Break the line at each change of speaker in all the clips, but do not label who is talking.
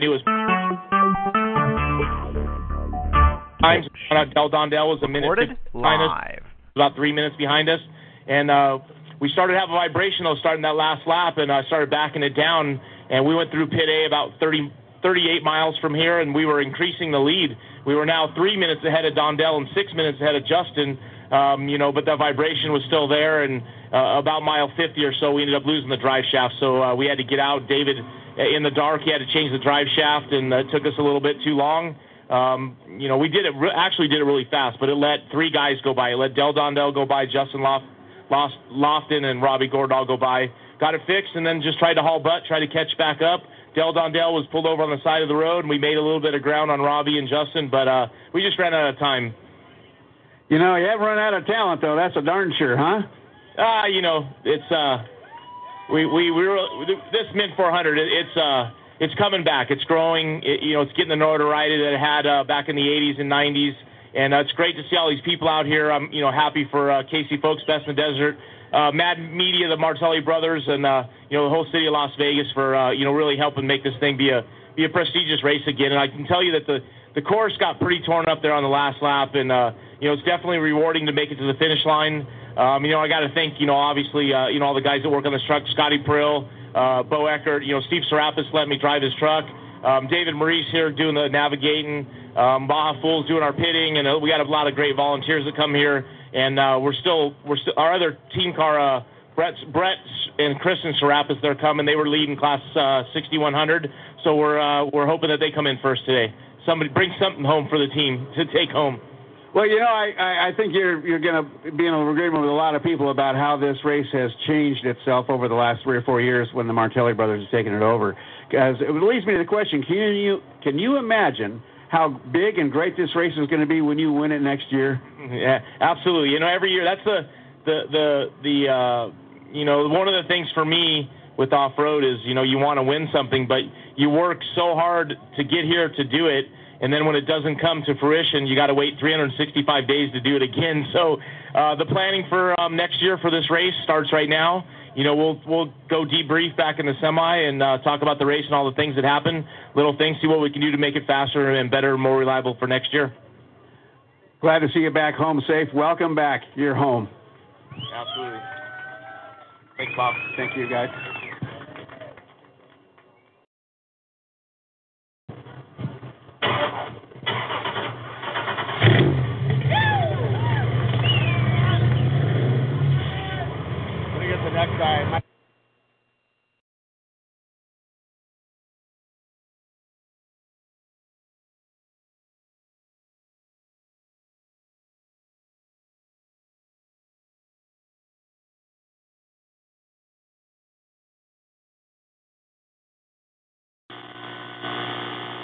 It was times Del Dondell was a minute
Recorded
behind us,
live.
about three minutes behind us, and uh, we started to have a vibration though starting that last lap, and I started backing it down, and we went through pit A about 30, 38 miles from here, and we were increasing the lead. We were now three minutes ahead of Dondell and six minutes ahead of Justin. Um, you know, but the vibration was still there, and uh, about mile 50 or so, we ended up losing the drive shaft. So uh, we had to get out. David, uh, in the dark, he had to change the drive shaft, and uh, it took us a little bit too long. Um, you know, we did it re- actually did it really fast, but it let three guys go by. It let Del Dondell go by, Justin Loft, Loft, Lofton, and Robby Gordon all go by. Got it fixed, and then just tried to haul butt, tried to catch back up. Del Dondell was pulled over on the side of the road, and we made a little bit of ground on Robby and Justin, but uh, we just ran out of time.
You know, you haven't run out of talent, though. That's a darn sure, huh?
Ah, you know, it's uh, we we we were this Mint 400. It, it's uh, it's coming back. It's growing. It, you know, it's getting the notoriety that it had uh, back in the 80s and 90s, and uh, it's great to see all these people out here. I'm you know happy for uh, Casey Folks, Best in the Desert, uh, Mad Media, the Martelli brothers, and uh, you know the whole city of Las Vegas for uh, you know really helping make this thing be a be a prestigious race again. And I can tell you that the the course got pretty torn up there on the last lap, and uh, you know it's definitely rewarding to make it to the finish line. Um, you know I got to thank you know obviously uh, you know all the guys that work on this truck, Scotty Prill, uh, Bo Eckert, you know Steve Sourapas let me drive his truck. Um, David Maurice here doing the navigating. Um, Baja Fools doing our pitting, and uh, we got a lot of great volunteers that come here. And uh, we're still we're our other team car. Uh, Brett, Brett and Kristen Sourapas, they're coming. They were leading class uh, 6100, so we're uh, we're hoping that they come in first today. Somebody bring something home for the team to take home.
Well, you know, I, I, think you're you're going to be in agreement with a lot of people about how this race has changed itself over the last three or four years when the Martelli brothers have taken it over. Because it leads me to the question: Can you can you imagine how big and great this race is going to be when you win it next year?
Yeah, absolutely. You know, every year that's the the the the uh, you know one of the things for me with off road is you know you want to win something, but you work so hard to get here to do it, and then when it doesn't come to fruition, you got to wait 365 days to do it again. So uh, the planning for um, next year for this race starts right now. You know, we'll we'll go debrief back in the semi and uh, talk about the race and all the things that happen, little things, see what we can do to make it faster and better, more reliable for next year.
Glad to see you back home safe. Welcome back. You're home.
Absolutely. Thanks, Bob.
Thank you, guys.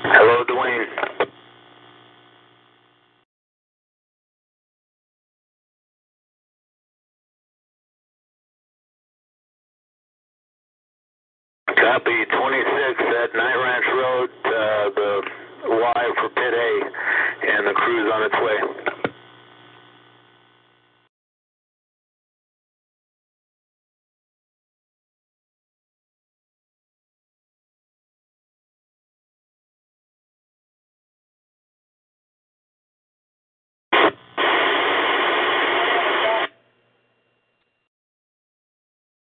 Hello, Dwayne. Copy 26 at Night Ranch Road, uh, the Y for Pit A, and the crew's on its way.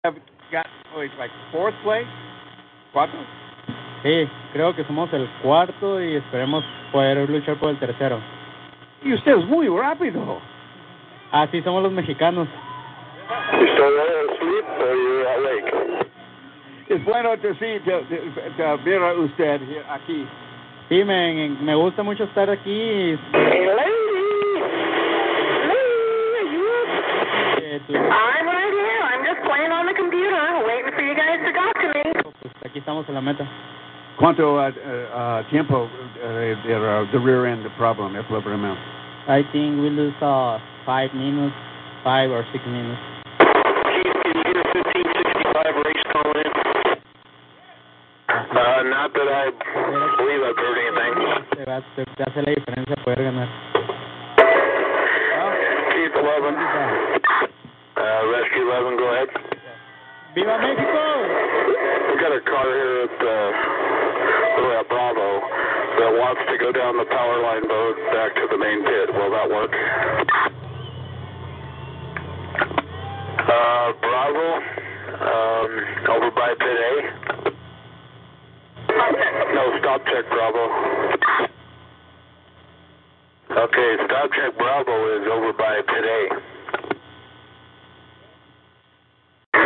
Have got oh, it's like fourth place. ¿Cuatro?
Sí, creo que somos el cuarto y esperemos poder luchar por el tercero.
Y usted es muy rápido.
Así somos los mexicanos.
Es bueno to see, to, to, ver a usted here, aquí.
Sí, me, me gusta mucho estar aquí.
I'm right here. I'm just playing on the computer,
aquí estamos en la meta.
¿Cuánto uh, uh, tiempo uh, the, the rear end problem, el problema?
I think we lose uh, five minutes, five or six minutes.
Can you get 1565 race call? Uh, not that I believe I've heard anything.
Te, va- te- te hace la diferencia poder ganar.
Keith 11. Uh, Rescue 11, go ahead.
¡Viva México!
Got a car here at uh, Bravo that wants to go down the power line road back to the main pit. Will that work? Uh, Bravo, um, over by pit A. No, stop check Bravo. Okay, stop check Bravo is over by pit A.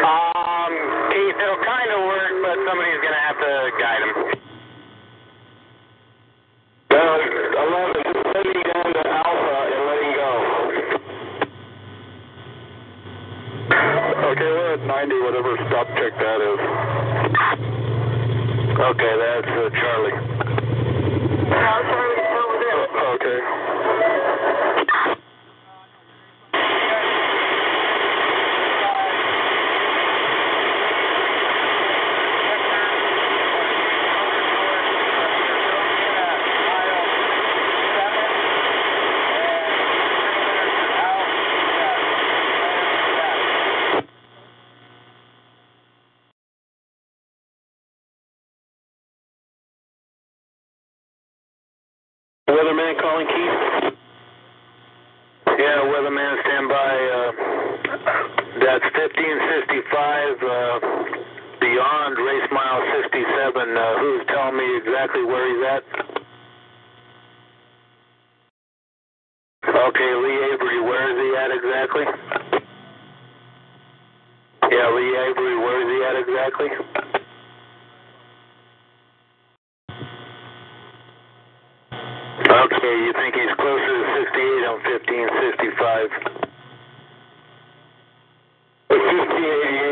Um, Keith, it'll kind of work, but somebody's going to have to guide him. Uh, 11, just sending down to Alpha and letting go. Okay, we're at 90, whatever stop check that is. Okay, that's uh, Charlie. Okay. Weatherman calling Keith? Yeah, Weatherman, stand by. Uh, that's 1565 uh, beyond race mile 67. Uh, who's telling me exactly where he's at? Okay, Lee Avery, where is he at exactly? Yeah, Lee Avery, where is he at exactly? Okay, you think he's closer to 68 on 1565? 1588,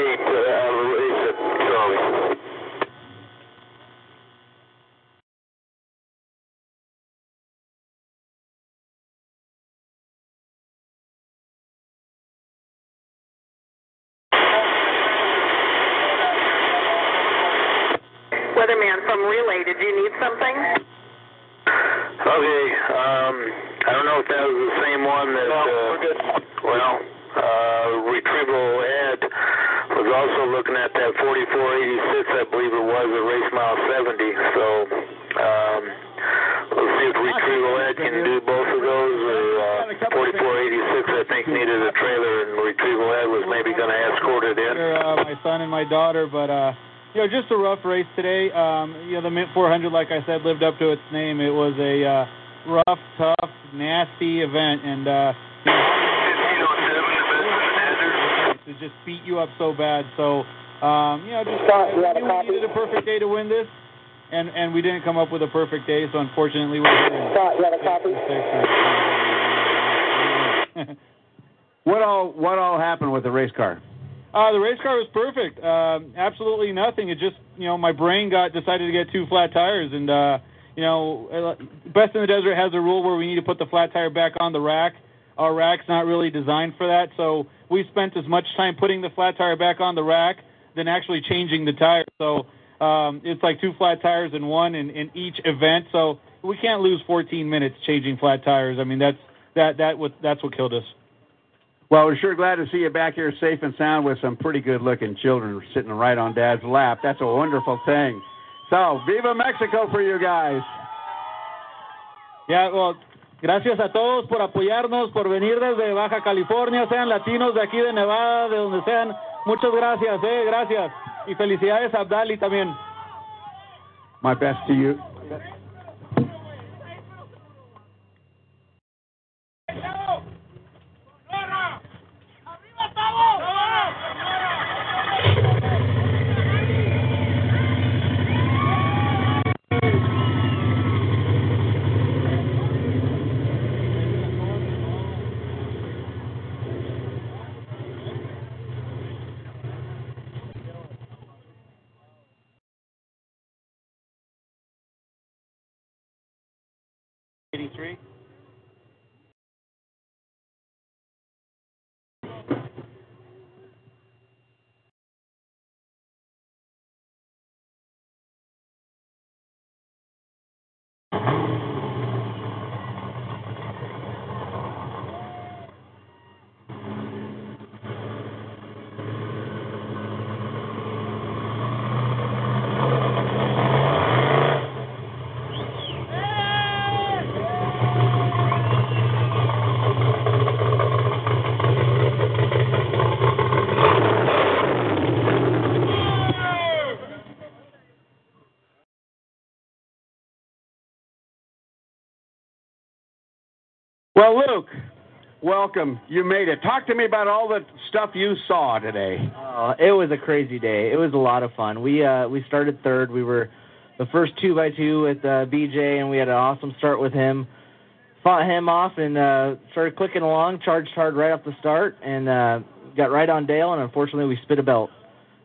400, like I said, lived up to its name. It was a uh, rough, tough, nasty event, and uh, you know, to just beat you up so bad. So, um, you know, just we knew we needed a perfect day to win this, and and we didn't come up with a perfect day. So unfortunately, we didn't.
What all what all happened with the race car?
Uh, the race car was perfect. Um, absolutely nothing. It just, you know, my brain got decided to get two flat tires, and uh, you know, uh, Best in the Desert has a rule where we need to put the flat tire back on the rack. Our rack's not really designed for that, so we spent as much time putting the flat tire back on the rack than actually changing the tire. So um, it's like two flat tires in one in, in each event. So we can't lose 14 minutes changing flat tires. I mean, that's that that what that's what killed us.
Well, we're sure glad to see you back here safe and sound with some pretty good looking children sitting right on Dad's lap. That's a wonderful thing. So, Viva Mexico for you guys.
Yeah, well, gracias a todos por apoyarnos, por venir desde Baja California, sean latinos de aquí de Nevada, de donde sean. Muchas gracias, eh, gracias. Y felicidades a Abdali también.
My best to you. Well, Luke, welcome. You made it. Talk to me about all the stuff you saw today.
Uh, it was a crazy day. It was a lot of fun. We uh, we started third. We were the first two by two with uh, BJ, and we had an awesome start with him. Fought him off and uh, started clicking along. Charged hard right off the start, and uh, got right on Dale. And unfortunately, we spit a belt.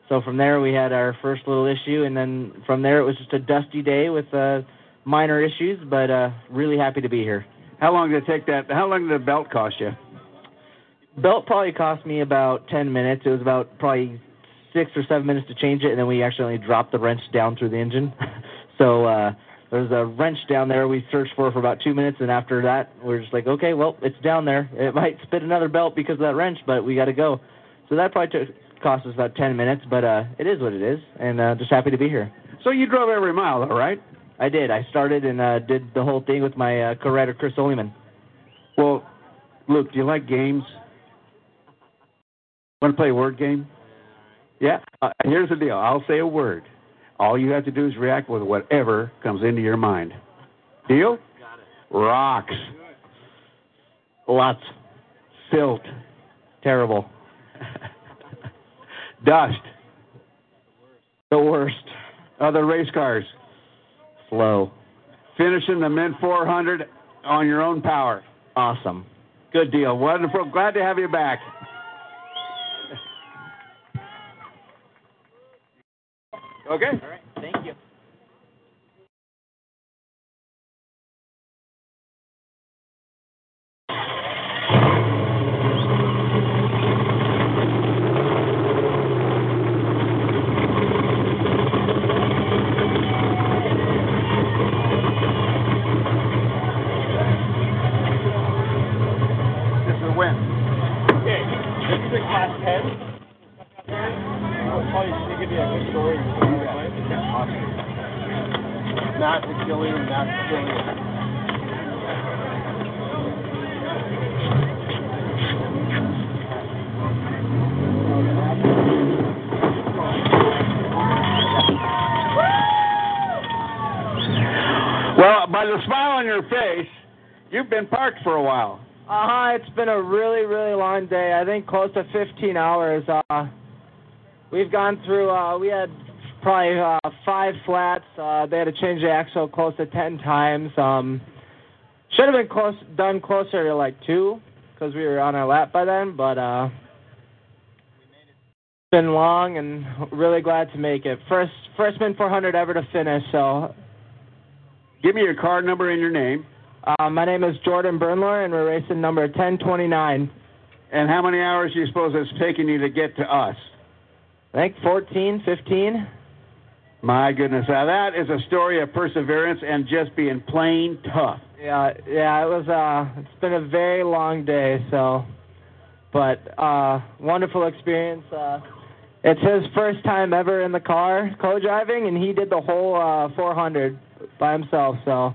So from there, we had our first little issue, and then from there, it was just a dusty day with uh, minor issues. But uh, really happy to be here.
How long did it take that? How long did the belt cost you?
Belt probably cost me about 10 minutes. It was about probably six or seven minutes to change it, and then we accidentally dropped the wrench down through the engine. so uh, there was a wrench down there we searched for for about two minutes, and after that, we are just like, okay, well, it's down there. It might spit another belt because of that wrench, but we got to go. So that probably took, cost us about 10 minutes, but uh, it is what it is, and uh, just happy to be here.
So you drove every mile, though, right?
I did. I started and uh, did the whole thing with my uh, co-writer Chris Oleman.
Well, Luke, do you like games? Want to play a word game? Yeah. Uh, here's the deal. I'll say a word. All you have to do is react with whatever comes into your mind. Deal? Rocks.
Lots.
Silt.
Terrible.
Dust.
The worst.
Other race cars.
Slow.
Finishing the Mint 400 on your own power.
Awesome.
Good deal. Wonderful. Glad to have you back. Okay.
All right. Thank you.
Not the killing, not the killing.
Well, by the smile on your face, you've been parked for a while.
Uh huh. It's been a really, really long day. I think close to 15 hours. Uh, we've gone through. Uh, we had probably uh, five flats. Uh, they had to change the axle close to 10 times. Um, should have been close, done closer to like two, because we were on our lap by then. But uh, it's been long and really glad to make it. First, first Mint 400 ever to finish. So
Give me your card number and your name.
uh, my name is Jordan Burnlor, and we're racing number 1029.
And how many hours do you suppose it's taking you to get to us?
I think 14, 15.
My goodness, now that is a story of perseverance and just being plain tough.
Yeah, yeah, it was. Uh, it's been a very long day, so, but uh, wonderful experience. Uh, it's his first time ever in the car co-driving, and he did the whole uh, 400 by himself. So,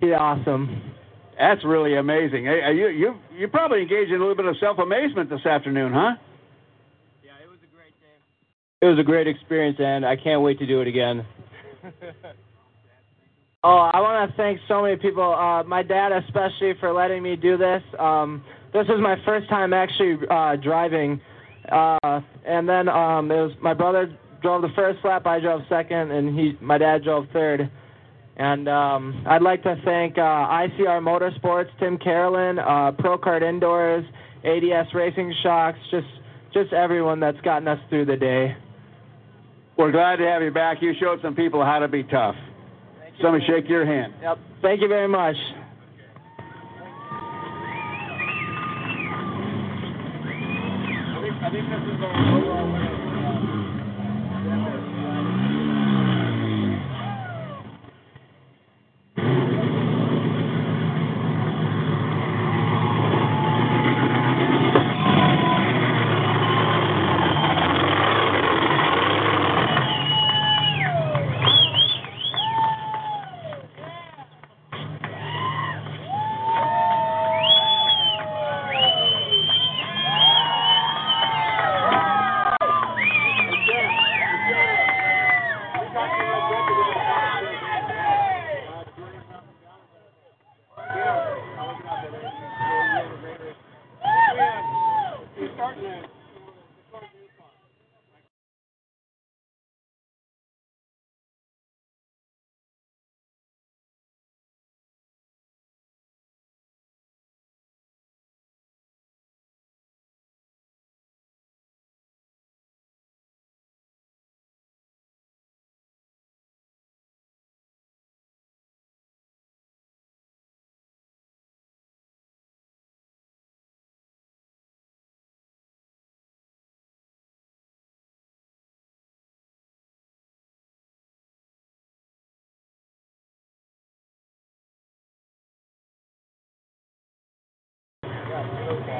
he's awesome.
That's really amazing. Hey, you you you probably engaged in a little bit of self amazement this afternoon, huh?
It was a great experience, and I can't wait to do it again.
Oh, I want to thank so many people. Uh, my dad, especially, for letting me do this. Um, this was my first time actually uh, driving, uh, and then um, it was my brother drove the first lap, I drove second, and he, my dad drove third. And um, I'd like to thank uh, ICR Motorsports, Tim Carolyn, uh, ProCard Indoors, ADS Racing Shocks, just just everyone that's gotten us through the day.
We're glad to have you back. You showed some people how to be tough. Somebody shake your hand.
Yep. Thank you very much.
I think, the overall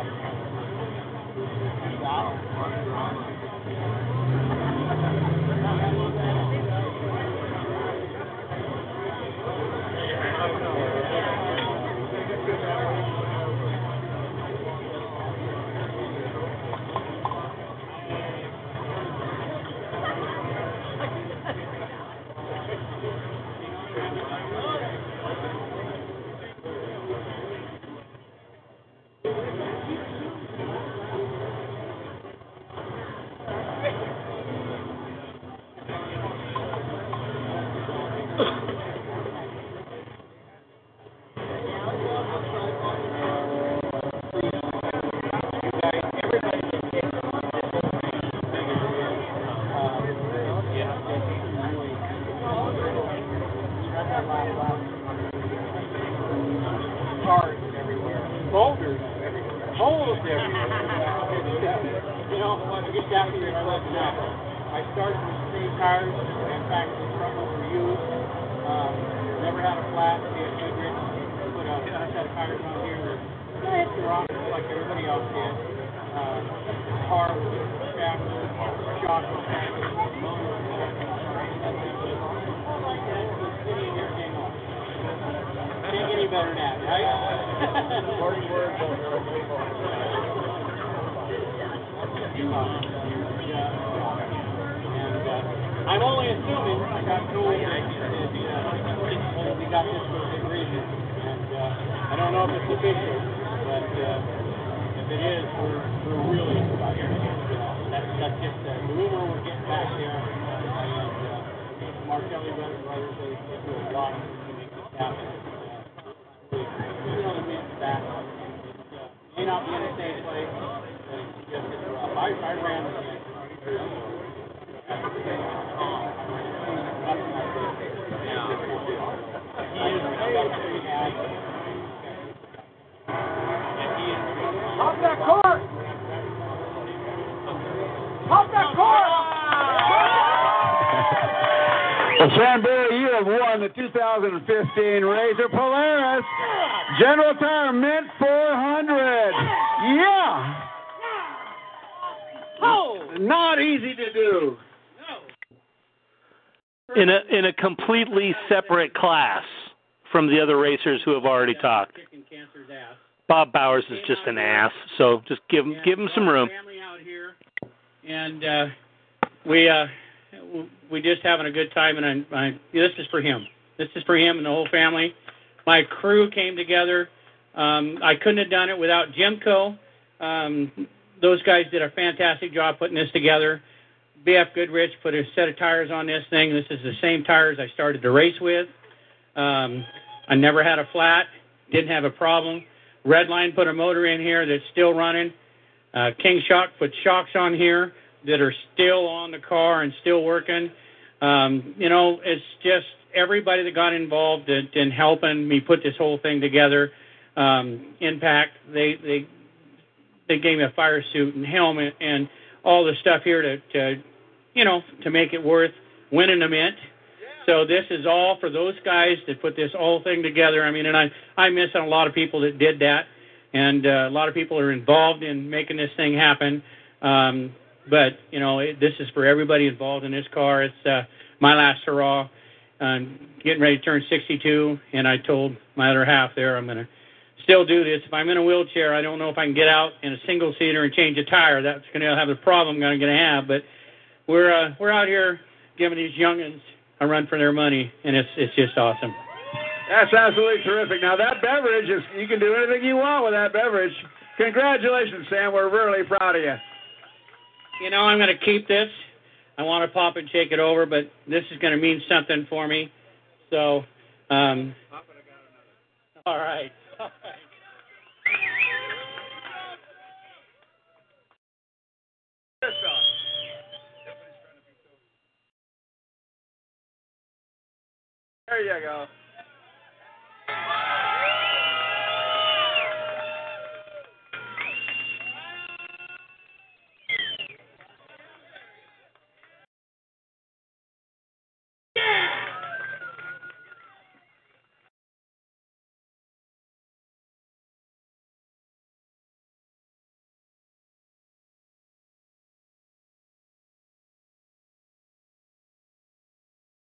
never had a flat. Be a rich. Put a set of tires on here. The rock like everybody else did. Uh, car was traveling, shock was happening, motor was sitting here hang on. Can't get any better than that, right? Forty words And uh, I'm only assuming I got told that we got this for a good reason. And uh, I don't know if it's official, but uh, if it is, we're, we're really excited. That's, that's just the rumor we're getting back there. And uh, the Martelli brothers, they, do a lot to make this happen. Uh, may not be in a safe place, but it's just. I, I ran Hop that court! Hop that court!
Well, Sam Berry, you have won the 2015 Razor Polaris General Tire Mint 400. Yeah! Not easy to do.
In a in a completely separate class from the other racers who have already talked.
Kicking cancer's ass.
Bob Bowers is just an ass, so just give him give him some room.
Family out here, and uh, we uh, we just having a good time. And I, I, this is for him. This is for him and the whole family. My crew came together. Um, I couldn't have done it without Jimco. Um, those guys did a fantastic job putting this together. BF Goodrich put a set of tires on this thing. This is the same tires I started to race with. Um, I never had a flat, didn't have a problem. Redline put a motor in here that's still running. Uh, King Shock put shocks on here that are still on the car and still working. Um, you know, it's just everybody that got involved in, in helping me put this whole thing together. Um, Impact, they they they gave me a fire suit and helmet, and
all the stuff here to, to, you know, to make it worth winning a mint. So this is all for those guys that put this whole thing together. I mean, and I I miss a lot of people that did that, and uh, a lot of people are involved in making this thing happen. Um, but you know, it, this is for everybody involved in this car. It's uh, my last hurrah. I'm getting ready to turn 62, and I told my other half there I'm going to still do this. If I'm in a wheelchair, I don't know if I can get out in a single seater and change a tire. That's going to have the problem I'm going to have. But we're uh, we're out here giving these youngins a run for their money, and it's it's just awesome.
That's absolutely terrific. Now that beverage is you can do anything you want with that beverage. Congratulations, Sam. We're really proud of you.
You know, I'm going to keep this. I want to pop and take it over, but this is going to mean something for me. So, um, all right.
There you go.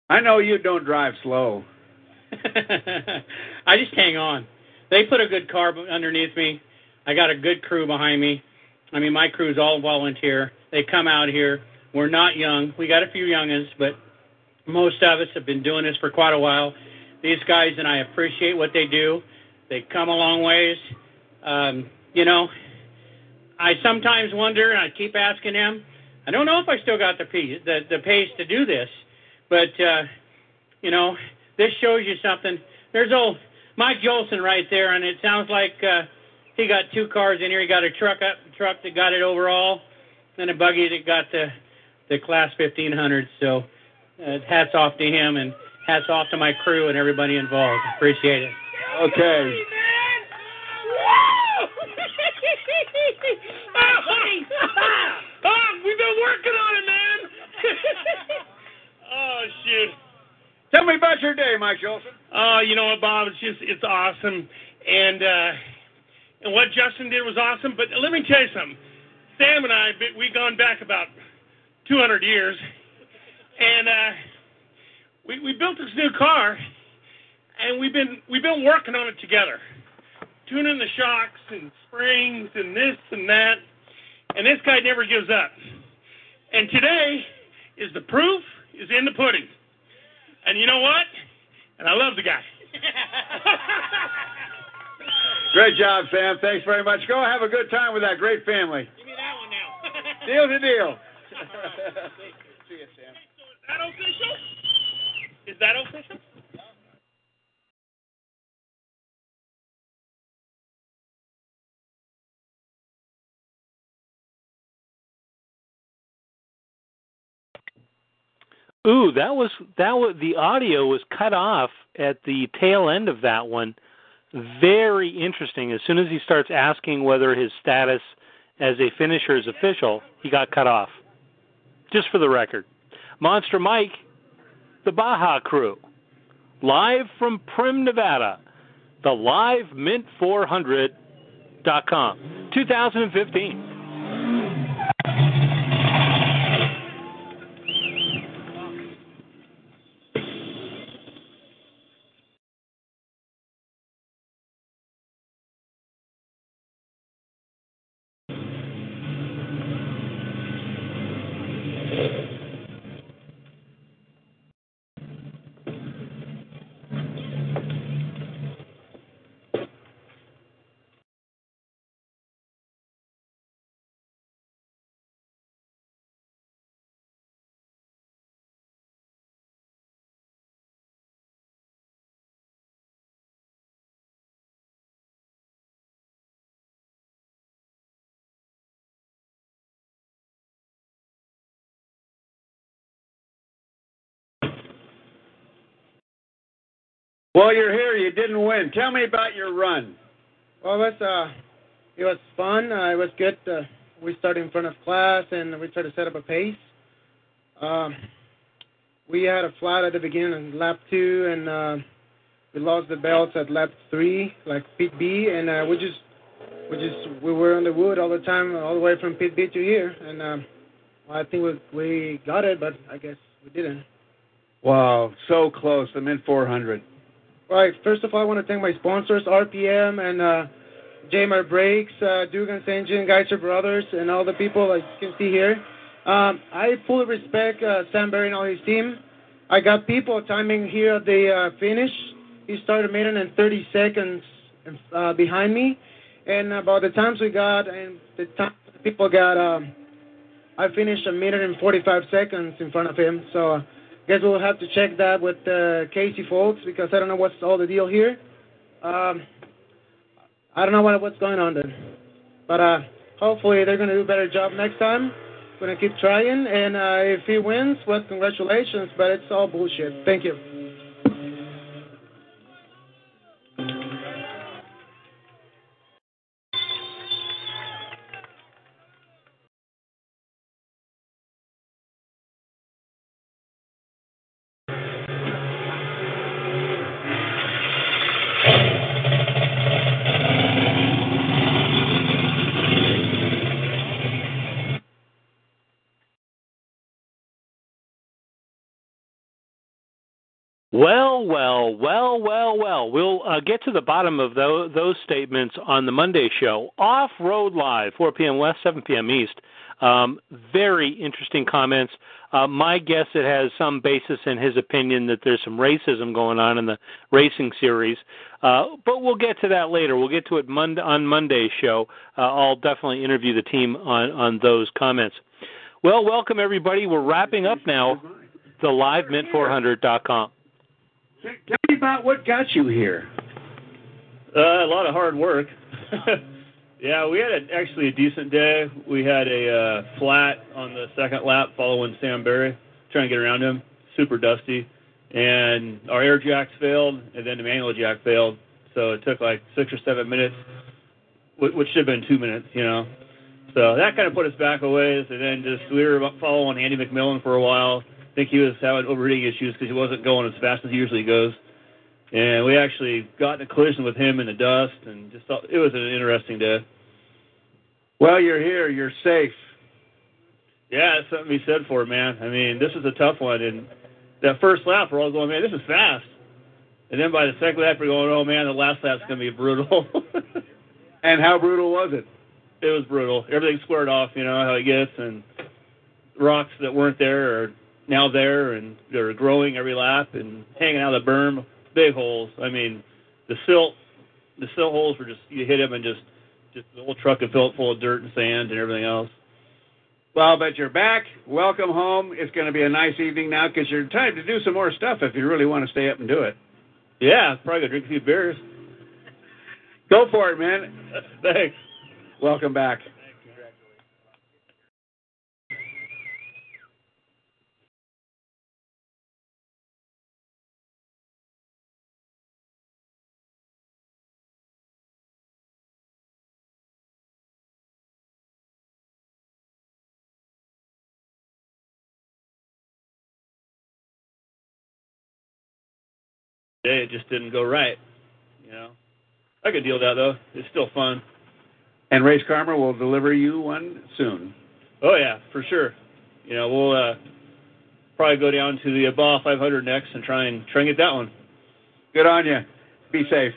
I know you don't drive slow.
I just hang on. They put a good car underneath me. I got a good crew behind me. I mean, my crew's all volunteer. They come out here. We're not young. We got a few youngins, but most of us have been doing this for quite a while. These guys and I appreciate what they do. They come a long ways. Um, you know, I sometimes wonder, and I keep asking them. I don't know if I still got the pace, the, the pace to do this, but uh, you know, this shows you something. There's old Mike Julson right there, and it sounds like uh, he got two cars in here. He got a truck up truck that got it overall, and a buggy that got the the class 1500. So uh, hats off to him, and hats off to my crew and everybody involved. Appreciate it.
Okay.
oh, we've been working on it, man. oh shoot.
Tell me about your day, Mike Julson.
Oh, you know what, Bob? It's just it's awesome, and uh, and what Justin did was awesome. But let me tell you something. Sam and I, we've gone back about 200 years, and uh, we we built this new car, and we've been we've been working on it together, tuning the shocks and springs and this and that, and this guy never gives up. And today is the proof is in the pudding. And you know what? And I love the guy.
Great job, Sam. Thanks very much. Go have a good time with that great family.
Give me that one now.
Deal's a deal.
See you, Sam. Is that official? Is that official?
Ooh, that was that was the audio was cut off at the tail end of that one. Very interesting. As soon as he starts asking whether his status as a finisher is official, he got cut off. Just for the record. Monster Mike, the Baja crew, live from Primm, Nevada, the live mint400.com, 2015.
While you're here, you didn't win. Tell me about your run.
Well, it was uh, it was fun. Uh, it was good. Uh, we started in front of class and we tried to set up a pace. Um, we had a flat at the beginning in lap two, and uh, we lost the belts at lap three, like pit B, and uh, we just we just we were on the wood all the time, all the way from pit B to here, and um, I think we we got it, but I guess we didn't.
Wow, so close. I'm in 400.
Right. First of all, I want to thank my sponsors, RPM and uh, JMR Brakes, uh, Dugan's Engine, Geiser Brothers, and all the people that you can see here. Um, I fully respect uh, Sam Berry and all his team. I got people timing here at the uh, finish. He started a minute and 30 seconds uh, behind me, and about the times we got and the time people got, um, I finished a minute and 45 seconds in front of him. So. Guess we'll have to check that with uh, Casey Folks because I don't know what's all the deal here. Um, I don't know what what's going on there, but uh, hopefully they're to do a better job next time. To keep trying, and uh, if he wins, well, congratulations. But it's all bullshit. Thank you.
Well, well, well, well, well. We'll uh, get to the bottom of those, those statements on the Monday show. Off Road Live, 4 p.m. West, 7 p.m. East. Um, very interesting comments. Uh, my guess it has some basis in his opinion that there's some racism going on in the racing series, uh, but we'll get to that later. We'll get to it on Monday's show. Uh, I'll definitely interview the team on on those comments. Well, welcome everybody. We're wrapping up now. The livemint400.com.
Tell me about what got you here.
Uh, a lot of hard work. yeah, we had a, actually a decent day. We had a uh, flat on the second lap following Sam Berry, trying to get around him. Super dusty, and our air jacks failed, and then the manual jack failed. So it took like six or seven minutes, which should have been two minutes, you know. So that kind of put us back a ways, and then just we were following Andy McMillin for a while think he was having overheating issues because he wasn't going as fast as he usually goes. And we actually got in a collision with him in the dust, and just thought it was an interesting day.
Well, you're here. You're safe.
Yeah, it's something to be said for it, man. I mean, this is a tough one, and that first lap, we're all going, man, this is fast. And then by the second lap, we're going, oh man, the last lap's going to be brutal.
and how brutal was it?
It was brutal. Everything squared off, you know how it gets, and rocks that weren't there are now there, and they're growing every lap and hanging out of the berm. Big holes. I mean, the silt, the silt holes were just you hit them and just just the whole truck is filled full of dirt and sand and everything else.
Well, but you're back. Welcome home. It's going to be a nice evening now because you're time to do some more stuff if you really want to stay up and do it.
Yeah, probably gonna drink a few beers.
Go for it, man.
Thanks.
Welcome back.
Day it just didn't go right. You know, I could deal with that though. It's still fun.
And Race Karma will deliver you one soon.
Oh yeah, for sure. You know, we'll uh, probably go down to the Baja 500 next and try and try and get that one.
Good on you. Be safe.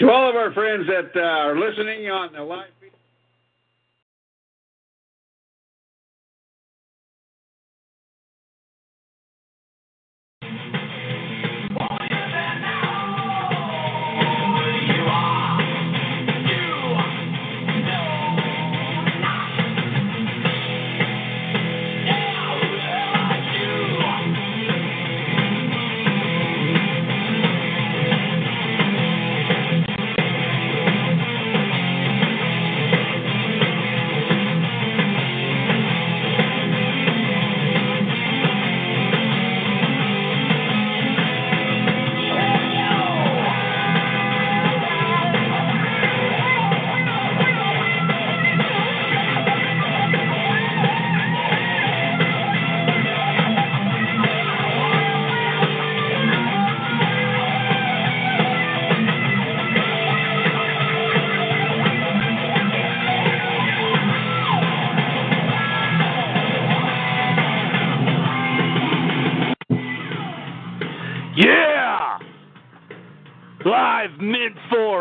To all of our friends that uh, are listening on the live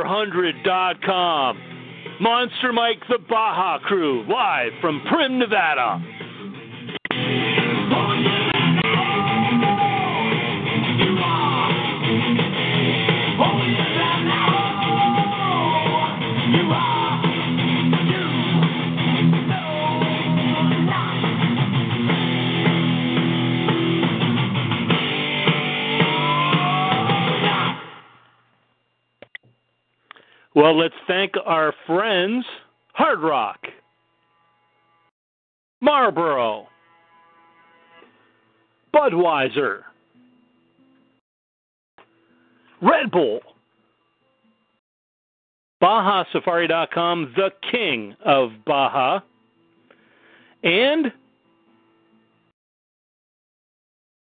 LiveMint400.com. Monster Mike the Baja Crew, live from Primm, Nevada. Well, let's thank our friends Hard Rock, Marlboro, Budweiser, Red Bull, BajaSafari.com, the king of Baja, and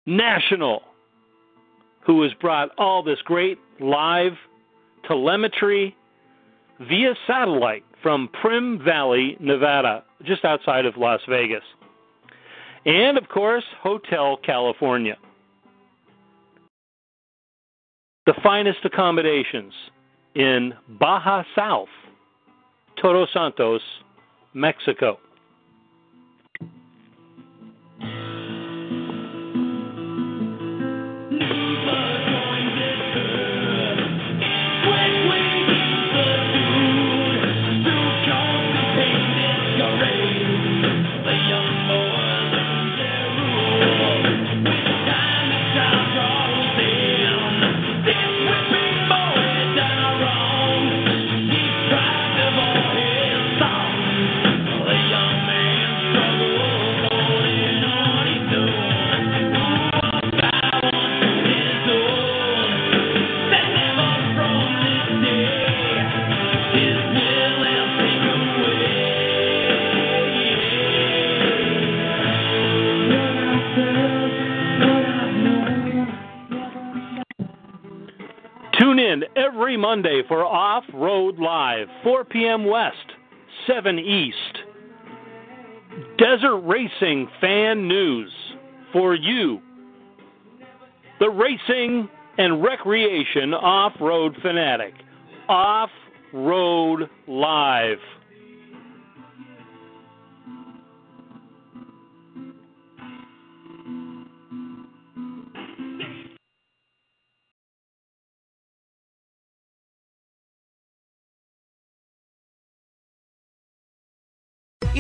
National, who has brought all this great live telemetry via satellite from Primm Valley, Nevada, just outside of Las Vegas. And of course, Hotel California. The finest accommodations in Baja South, Todos Santos, Mexico. Every Monday for Off Road Live, 4 p.m. West, 7 East. Desert Racing Fan News for you. The racing and recreation off road fanatic. Off Road Live.